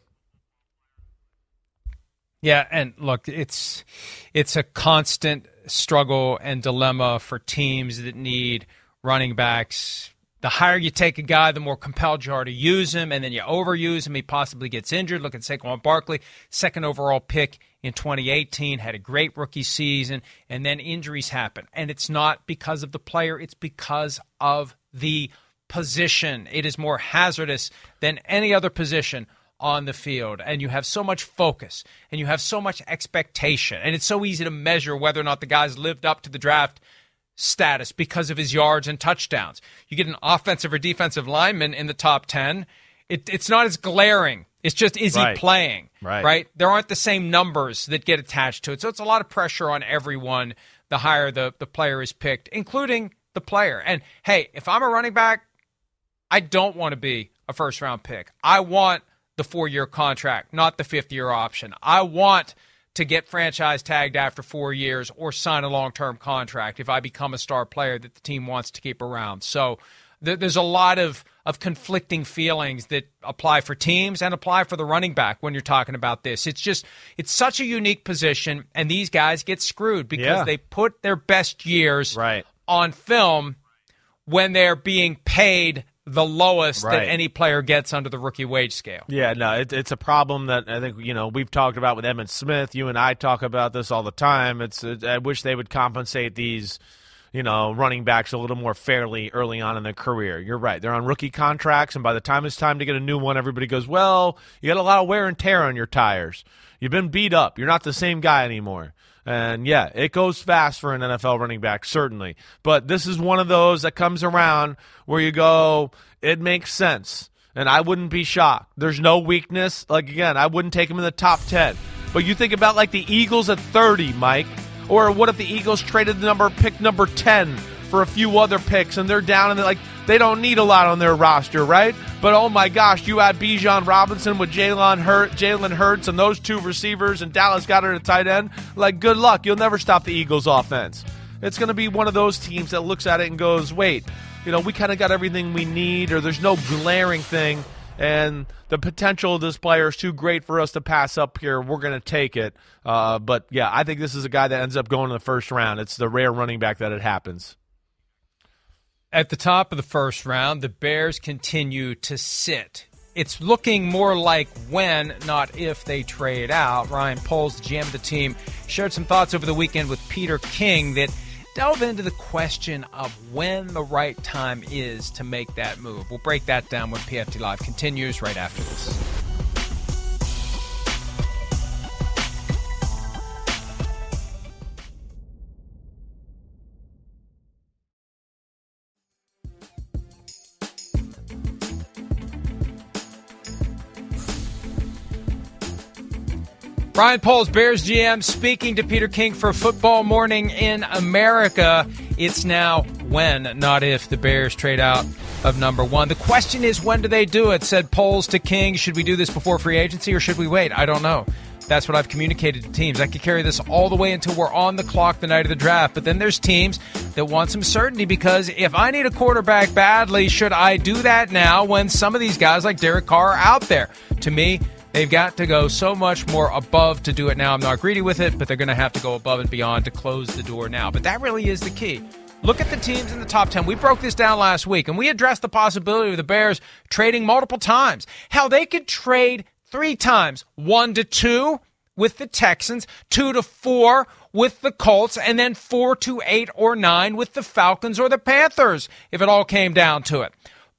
Yeah, and look, it's it's a constant struggle and dilemma for teams that need running backs the higher you take a guy, the more compelled you are to use him, and then you overuse him. He possibly gets injured. Look at Saquon Barkley, second overall pick in 2018, had a great rookie season, and then injuries happen. And it's not because of the player, it's because of the position. It is more hazardous than any other position on the field and you have so much focus and you have so much expectation and it's so easy to measure whether or not the guys lived up to the draft status because of his yards and touchdowns. You get an offensive or defensive lineman in the top 10, it, it's not as glaring. It's just, is right. he playing? Right. right. There aren't the same numbers that get attached to it. So it's a lot of pressure on everyone the higher the, the player is picked, including the player. And hey, if I'm a running back, I don't want to be a first round pick. I want the four year contract, not the fifth year option. I want to get franchise tagged after four years or sign a long term contract if I become a star player that the team wants to keep around. So th- there's a lot of, of conflicting feelings that apply for teams and apply for the running back when you're talking about this. It's just, it's such a unique position, and these guys get screwed because yeah. they put their best years right. on film when they're being paid the lowest Right. that any player gets under the rookie wage scale. Yeah, no, it, it's a problem that I think you know we've talked about with Emmitt Smith. You and I talk about this all the time. It's it, I wish they would compensate these, you know, running backs a little more fairly early on in their career. You're right; they're on rookie contracts, and by the time it's time to get a new one, everybody goes, "Well, you got a lot of wear and tear on your tires. You've been beat up. You're not the same guy anymore." And yeah, it goes fast for an NFL running back, certainly. But this is one of those that comes around where you go, it makes sense. And I wouldn't be shocked. There's no weakness. Like, again, I wouldn't take him in the top 10. But you think about like the Eagles at 30, Mike. Or what if the Eagles traded the number, pick number 10 for a few other picks and they're down and they're like, they don't need a lot on their roster, right? But oh my gosh, you add Bijan Robinson with Jalen Hurt, Jalen Hurts, and those two receivers, and Dallas Goedert at tight end. Like, good luck. You'll never stop the Eagles' offense. It's going to be one of those teams that looks at it and goes, wait, you know, we kind of got everything we need, or there's no glaring thing, and the potential of this player is too great for us to pass up here. We're going to take it. Uh, but yeah, I think this is a guy that ends up going in the first round. It's the rare running back that it happens. At the top of the first round, the Bears continue to sit. It's looking more like when, not if, they trade out. Ryan Poles, the GM of the team, shared some thoughts over the weekend with Peter King that delve into the question of when the right time is to make that move. We'll break that down when PFT Live continues right after this. Ryan Poles, Bears GM, speaking to Peter King for Football Morning in America. It's now when, not if, the Bears trade out of number one. The question is, when do they do it? Said Poles to King. Should we do this before free agency or should we wait? I don't know. That's what I've communicated to teams. I could carry this all the way until we're on the clock the night of the draft. But then there's teams that want some certainty because if I need a quarterback badly, should I do that now when some of these guys like Derek Carr are out there? To me, They've got to go so much more above to do it now. I'm not greedy with it, but they're going to have to go above and beyond to close the door now. But that really is the key. Look at the teams in the top 10. We broke this down last week and we addressed the possibility of the Bears trading multiple times. How they could trade three times one to two with the Texans, two to four with the Colts, and then four to eight or nine with the Falcons or the Panthers if it all came down to it.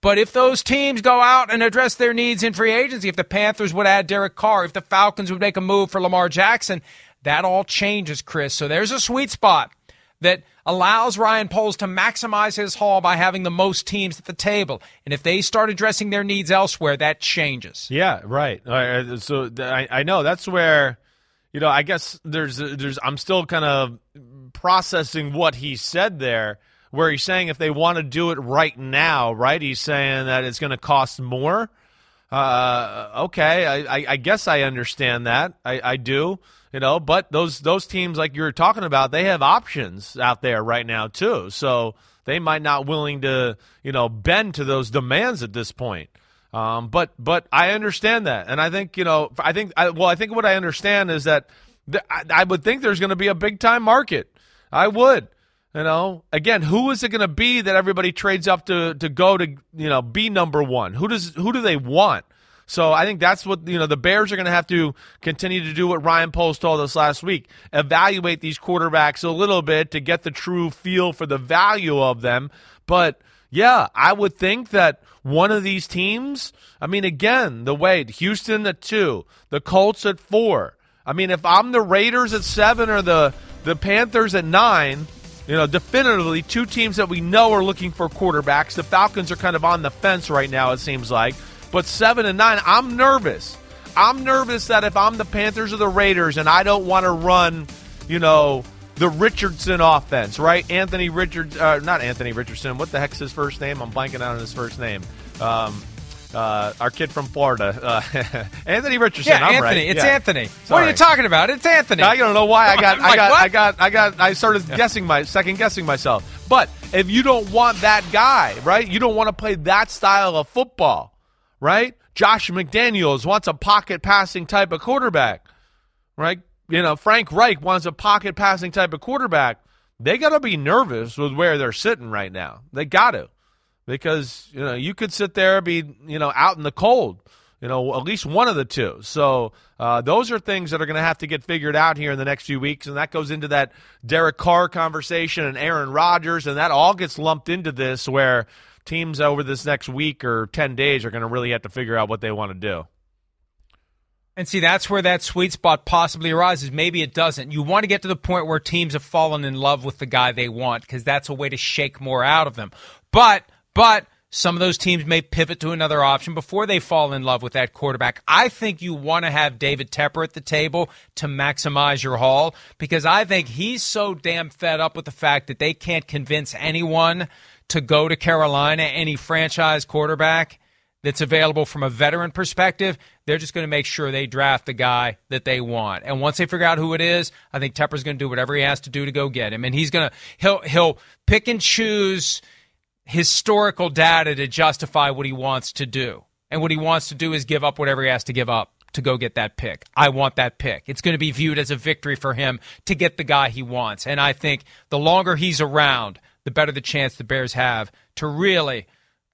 But if those teams go out and address their needs in free agency, if the Panthers would add Derek Carr, if the Falcons would make a move for Lamar Jackson, that all changes, Chris. So there's a sweet spot that allows Ryan Poles to maximize his haul by having the most teams at the table. And if they start addressing their needs elsewhere, that changes. Yeah, right. Uh, so I, I know that's where, you know, I guess there's there's I'm still kind of processing what he said there where he's saying if they want to do it right now, right? He's saying that it's going to cost more. Uh, okay, I, I, I, guess I understand that. I, I do, you know. But those those teams, like you were talking about, they have options out there right now too. So they might not willing to, you know, bend to those demands at this point. Um, but but I understand that, and I think you know, I think I, well, I think what I understand is that th- I, I would think there's going to be a big time market. I would. You know, again, who is it going to be that everybody trades up to to go to you know be number one? Who does who do they want? So I think that's what you know the Bears are going to have to continue to do. What Ryan Poles told us last week: evaluate these quarterbacks a little bit to get the true feel for the value of them. But yeah, I would think that one of these teams. I mean, again, the way Houston at two, the Colts at four. I mean, if I'm the Raiders at seven or the the Panthers at nine. You know, definitively two teams that we know are looking for quarterbacks. The Falcons are kind of on the fence right now, it seems like. But seven and nine, I'm nervous. I'm nervous that if I'm the Panthers or the Raiders and I don't want to run, you know, the Richardson offense, right? Anthony Richards, uh, not Anthony Richardson. What the heck's his first name? I'm blanking out on his first name. Um, uh, our kid from Florida, uh, (laughs) Anthony Richardson. Yeah, I'm Anthony. right. It's Yeah. Anthony. What are you talking about? It's Anthony. I don't know why I got, (laughs) I'm I got. I got, I got, I started guessing my second guessing myself. But if you don't want that guy, right? You don't want to play that style of football, right? Josh McDaniels wants a pocket passing type of quarterback, right? You know, Frank Reich wants a pocket passing type of quarterback. They got to be nervous with where they're sitting right now. They got to. Because you know you could sit there be you know out in the cold you know, at least one of the two. So uh, those are things that are going to have to get figured out here in the next few weeks, and that goes into that Derek Carr conversation and Aaron Rodgers, and that all gets lumped into this where teams over this next week or ten days are going to really have to figure out what they want to do. And see, that's where that sweet spot possibly arises. Maybe it doesn't. You want to get to the point where teams have fallen in love with the guy they want because that's a way to shake more out of them. But, but some of those teams may pivot to another option before they fall in love with that quarterback. I think you want to have David Tepper at the table to maximize your haul because I think he's so damn fed up with the fact that they can't convince anyone to go to Carolina, any franchise quarterback that's available from a veteran perspective. They're just going to make sure they draft the guy that they want. And once they figure out who it is, I think Tepper's going to do whatever he has to do to go get him. And he's going to he'll he'll pick and choose historical data to justify what he wants to do. And what he wants to do is give up whatever he has to give up to go get that pick. I want that pick. It's going to be viewed as a victory for him to get the guy he wants. And I think the longer he's around, the better the chance the Bears have to really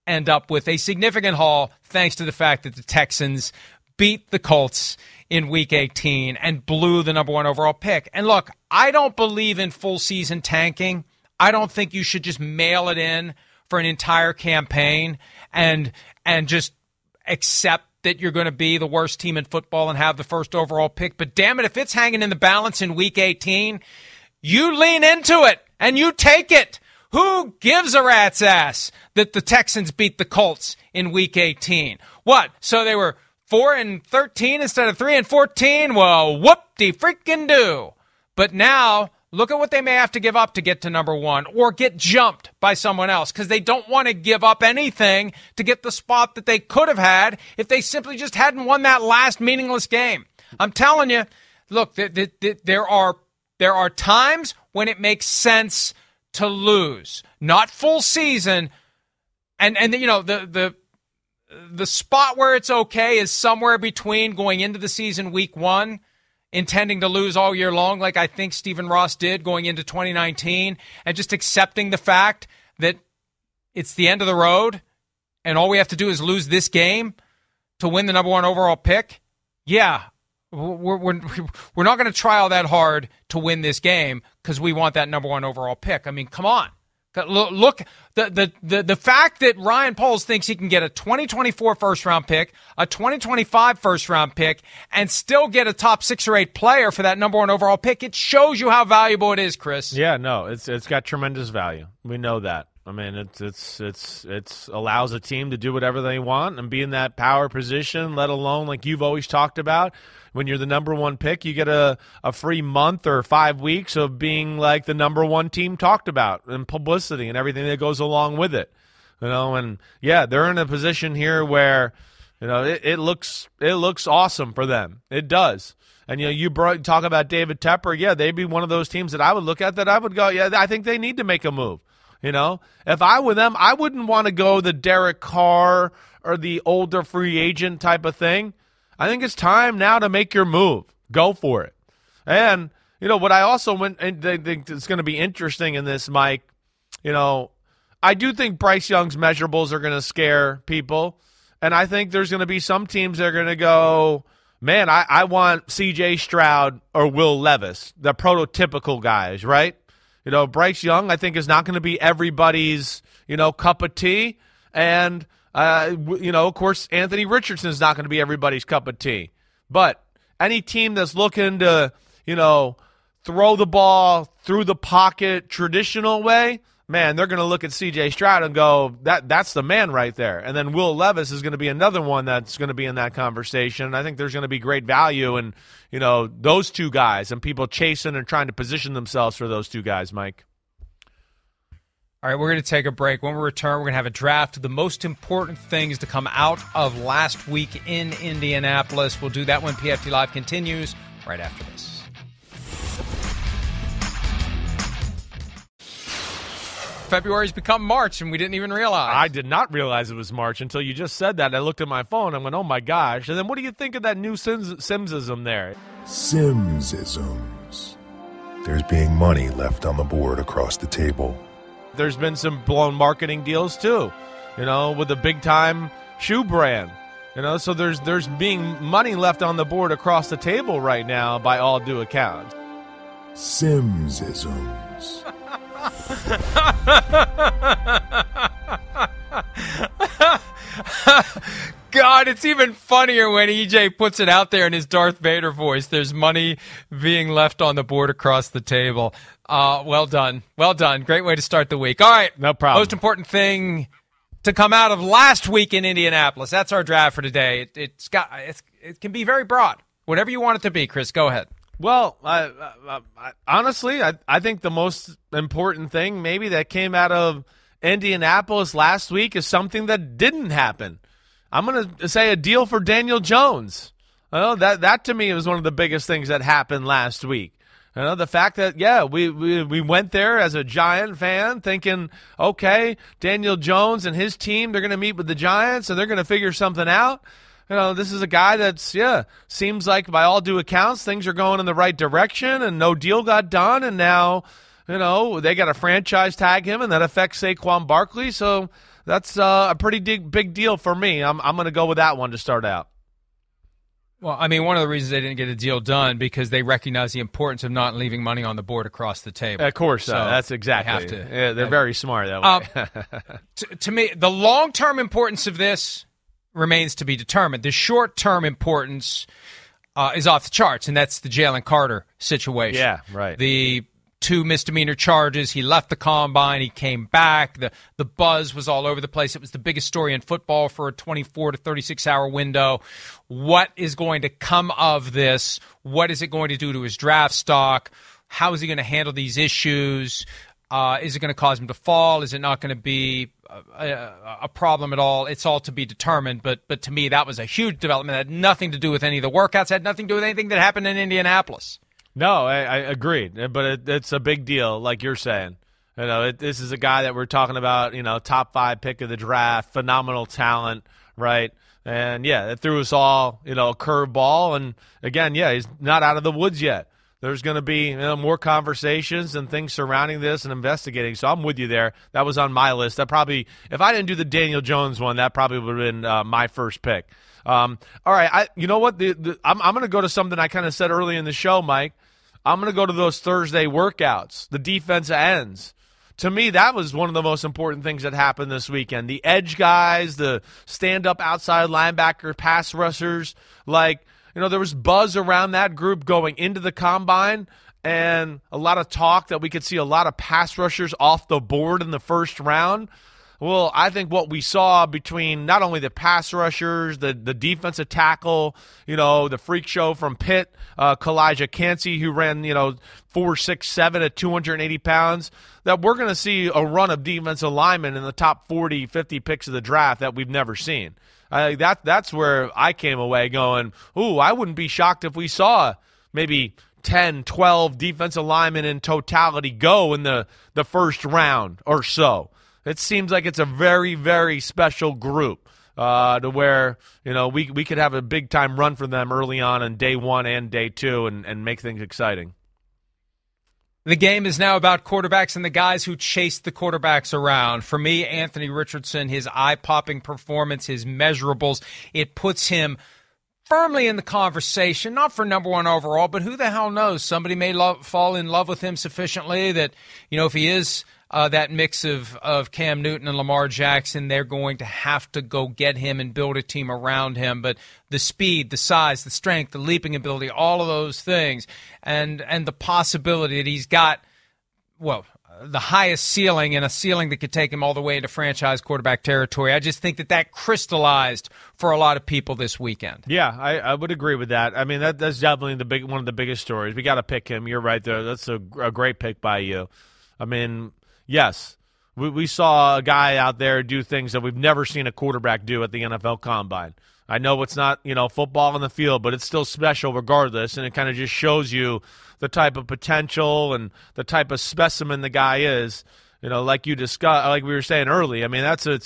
end up with a significant haul thanks to the fact that the Texans beat the Colts in week 18 and blew the number one overall pick. And look, I don't believe in full season tanking. I don't think you should just mail it in for an entire campaign and and just accept that you're going to be the worst team in football and have the first overall pick. But damn it, if it's hanging in the balance in week 18, you lean into it and you take it. Who gives a rat's ass that the Texans beat the Colts in week 18? What? So they were 4 and 13 instead of 3 and 14? Well, whoop de freaking do. But now Look at what they may have to give up to get to number one or get jumped by someone else because they don't want to give up anything to get the spot that they could have had if they simply just hadn't won that last meaningless game. I'm telling you, look, th- th- th- there are there are times when it makes sense to lose, not full season, and and you know the the the spot where it's okay is somewhere between going into the season week one intending to lose all year long, like I think Stephen Ross did going into 2019, and just accepting the fact that it's the end of the road and all we have to do is lose this game to win the number one overall pick. Yeah, we're, we're, we're not going to try all that hard to win this game because we want that number one overall pick. I mean, come on. Look, the, the, the, the fact that Ryan Poles thinks he can get a 2024 first round pick, a 2025 first round pick, and still get a top six or eight player for that number one overall pick, it shows you how valuable it is, Chris. Yeah, no, it's it's got tremendous value. We know that. I mean, it's it's it's it's allows a team to do whatever they want and be in that power position. Let alone, like you've always talked about, when you're the number one pick, you get a a free month or five weeks of being like the number one team talked about and publicity and everything that goes along with it. You know, and yeah, they're in a position here where you know it, it looks it looks awesome for them. It does. And you know, you brought, talk about David Tepper. Yeah, they'd be one of those teams that I would look at that I would go, yeah, I think they need to make a move. You know, if I were them, I wouldn't want to go the Derek Carr or the older free agent type of thing. I think it's time now to make your move. Go for it. And you know what I also went and think it's going to be interesting in this, Mike. You know, I do think Bryce Young's measurables are going to scare people, and I think there's going to be some teams that are going to go, man, I, I want C.J. Stroud or Will Levis, the prototypical guys, right? You know, Bryce Young, I think, is not going to be everybody's, you know, cup of tea. And, uh, you know, of course, Anthony Richardson is not going to be everybody's cup of tea. But any team that's looking to, you know, throw the ball through the pocket traditional way, man, they're going to look at C.J. Stroud and go, that that's the man right there. And then Will Levis is going to be another one that's going to be in that conversation. I think there's going to be great value in you know those two guys and people chasing and trying to position themselves for those two guys, Mike. All right, we're going to take a break. When we return, we're going to have a draft of the most important things to come out of last week in Indianapolis. We'll do that when PFT Live continues right after this. February's become March, and we didn't even realize. I did not realize it was March until you just said that. I looked at my phone and went, "Oh my gosh!" And then, what do you think of that new Sims- Simsism there? Simsisms. There's being money left on the board across the table. There's been some blown marketing deals too. you know, with a big time shoe brand. You know, so there's there's being money left on the board across the table right now by all due accounts. Simsisms. (laughs) God, it's even funnier when EJ puts it out there in his Darth Vader voice. There's money being left on the board across the table. Uh, well done. Well done. Great way to start the week. All right. No problem. Most important thing to come out of last week in Indianapolis. That's our draft for today. It, it's got it's, it can be very broad. Whatever you want it to be, Chris. Go ahead. Well, I, I, I, honestly, I, I think the most important thing maybe that came out of Indianapolis last week is something that didn't happen. I'm going to say a deal for Daniel Jones. Well, that that to me was one of the biggest things that happened last week. You know, the fact that yeah, we, we we went there as a Giant fan, thinking, okay, Daniel Jones and his team, they're going to meet with the Giants and they're going to figure something out. You know, this is a guy that's yeah, seems like by all due accounts, things are going in the right direction, and no deal got done, and now, you know, they got a franchise tag him, and that affects Saquon Barkley. So that's uh, a pretty big big deal for me. I'm I'm going to go with that one to start out. Well, I mean, one of the reasons they didn't get a deal done because they recognize the importance of not leaving money on the board across the table. Of course, so so that's exactly. Have to, yeah, they're very smart that Um, way. (laughs) to, to me, the long term importance of this remains to be determined. The short term importance uh, is off the charts, and that's the Jalen Carter situation. Yeah, right. The two misdemeanor charges. He left the combine. He came back. The the buzz was all over the place. It was the biggest story in football for a 24 to 36 hour window. What is going to come of this? What is it going to do to his draft stock? How is he going to handle these issues? Uh, is it going to cause him to fall? Is it not going to be a, a, problem at all? It's all to be determined. But but to me, that was a huge development. It had nothing to do with any of the workouts. Had nothing to do with anything that happened in Indianapolis. No, I, I agreed, but it, it's a big deal, like you're saying. You know, it, this is a guy that we're talking about. You know, top five pick of the draft, phenomenal talent, right? And yeah, it threw us all, you know, a curveball. And again, yeah, he's not out of the woods yet. There's going to be you know, more conversations and things surrounding this and investigating. So I'm with you there. That was on my list. That probably, if I didn't do the Daniel Jones one, that probably would have been uh, my first pick. Um, all right, I, you know what? The, the, I'm, I'm going to go to something I kind of said early in the show, Mike. I'm going to go to those Thursday workouts, the defense ends. To me, that was one of the most important things that happened this weekend. The edge guys, the stand up outside linebacker, pass rushers. Like, you know, there was buzz around that group going into the combine and a lot of talk that we could see a lot of pass rushers off the board in the first round. Well, I think what we saw between not only the pass rushers, the the defensive tackle, you know, the freak show from Pitt, uh, Calijah Kancey, who ran, you know, four, six, seven at 280 pounds, that we're going to see a run of defensive linemen in the top 40, 50 picks of the draft that we've never seen. That that's where I came away going, ooh, I wouldn't be shocked if we saw maybe 10, 12 defensive linemen in totality go in the, the first round or so. It seems like it's a very, very special group uh, to where you know we we could have a big time run for them early on in day one and day two and, and make things exciting. The game is now about quarterbacks and the guys who chase the quarterbacks around. For me, Anthony Richardson, his eye popping performance, his measurables, it puts him firmly in the conversation, not for number one overall, but who the hell knows? Somebody may love, fall in love with him sufficiently that, you know, if he is uh, that mix of, of Cam Newton and Lamar Jackson, they're going to have to go get him and build a team around him. But the speed, the size, the strength, the leaping ability, all of those things, and and the possibility that he's got, well, the highest ceiling and a ceiling that could take him all the way into franchise quarterback territory. I just think that that crystallized for a lot of people this weekend. Yeah, I, I would agree with that. I mean, that that's definitely the big one of the biggest stories. We got to pick him. You're right there. That's a, a great pick by you. I mean, yes, we, we saw a guy out there do things that we've never seen a quarterback do at the NFL Combine. I know it's not, you know, football on the field, but it's still special regardless, and it kind of just shows you the type of potential and the type of specimen the guy is. You know, like you discussed, like we were saying early. I mean, that's a,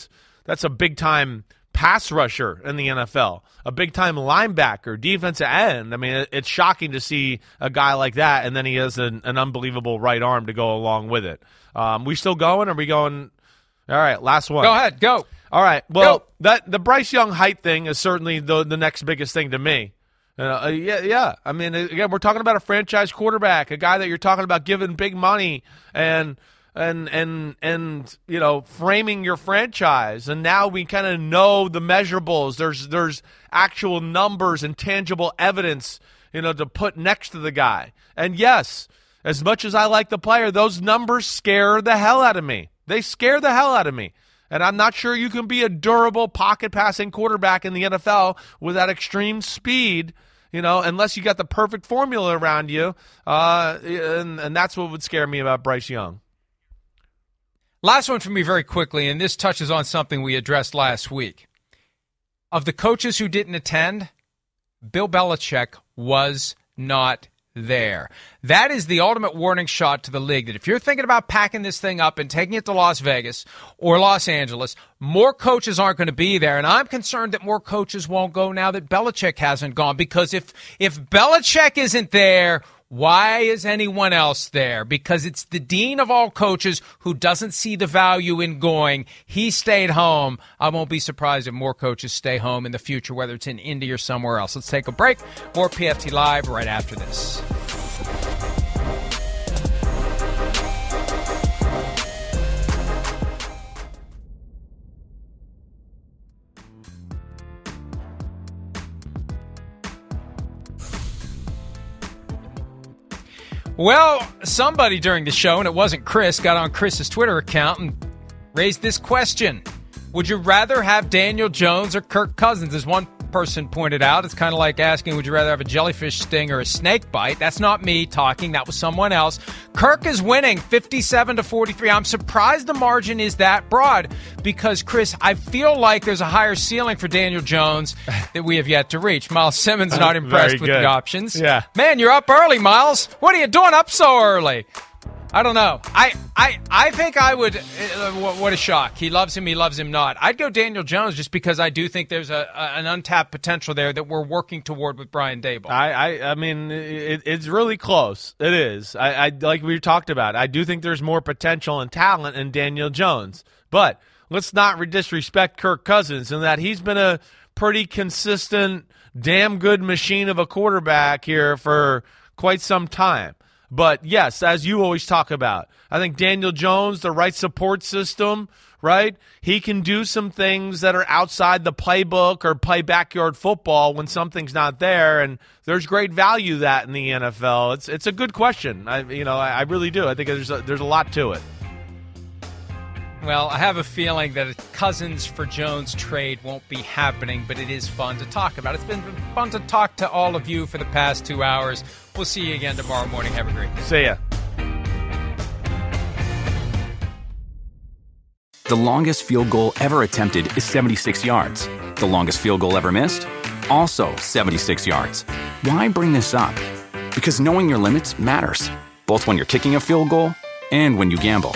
that's a big time pass rusher in the NFL, a big time linebacker, defensive end. I mean, it's shocking to see a guy like that, and then he has an, an unbelievable right arm to go along with it. Um, we still going? Are we going? All right, last one. Go ahead, go. All right. Well, Go. that the Bryce Young height thing is certainly the the next biggest thing to me. Uh, yeah, yeah. I mean, again, we're talking about a franchise quarterback, a guy that you're talking about giving big money and and and and you know framing your franchise. And now we kind of know the measurables. There's there's actual numbers and tangible evidence, you know, to put next to the guy. And yes, as much as I like the player, those numbers scare the hell out of me. They scare the hell out of me. And I'm not sure you can be a durable pocket passing quarterback in the NFL with that extreme speed, you know, unless you got the perfect formula around you. Uh, and, and that's what would scare me about Bryce Young. Last one for me, very quickly, and this touches on something we addressed last week. Of the coaches who didn't attend, Bill Belichick was not there. That is the ultimate warning shot to the league that if you're thinking about packing this thing up and taking it to Las Vegas or Los Angeles, more coaches aren't going to be there. And I'm concerned that more coaches won't go now that Belichick hasn't gone because if if Belichick isn't there, why is anyone else there? Because it's the dean of all coaches who doesn't see the value in going. He stayed home. I won't be surprised if more coaches stay home in the future, whether it's in Indy or somewhere else. Let's take a break. More PFT Live right after this. Well, somebody during the show, and it wasn't Chris, got on Chris's Twitter account and raised this question Would you rather have Daniel Jones or Kirk Cousins? As one person pointed out, it's kind of like asking, would you rather have a jellyfish sting or a snake bite? That's not me talking. That was someone else. Kirk is winning 57 to 43. I'm surprised the margin is that broad because, Chris, I feel like there's a higher ceiling for Daniel Jones (laughs) that we have yet to reach. Miles Simmons uh, not impressed with the options. Yeah. Man, you're up early, Miles. What are you doing up so early? I don't know. I I I think I would. Uh, what a shock! He loves him. He loves him not. I'd go Daniel Jones just because I do think there's a, a an untapped potential there that we're working toward with Brian Daboll. I I, I mean, it, it's really close. It is. I, I like we talked about. I do think there's more potential and talent in Daniel Jones, but let's not disrespect Kirk Cousins in that he's been a pretty consistent, damn good machine of a quarterback here for quite some time. But yes, as you always talk about, I think Daniel Jones, the right support system, right? He can do some things that are outside the playbook or play backyard football when something's not there, and there's great value that in the NFL. It's it's a good question. I you know I, I really do. I think there's a, there's a lot to it. Well, I have a feeling that a Cousins for Jones trade won't be happening, but it is fun to talk about. It's been fun to talk to all of you for the past two hours. We'll see you again tomorrow morning. Have a great day. See ya. The longest field goal ever attempted is 76 yards. The longest field goal ever missed? Also 76 yards. Why bring this up? Because knowing your limits matters, both when you're kicking a field goal and when you gamble.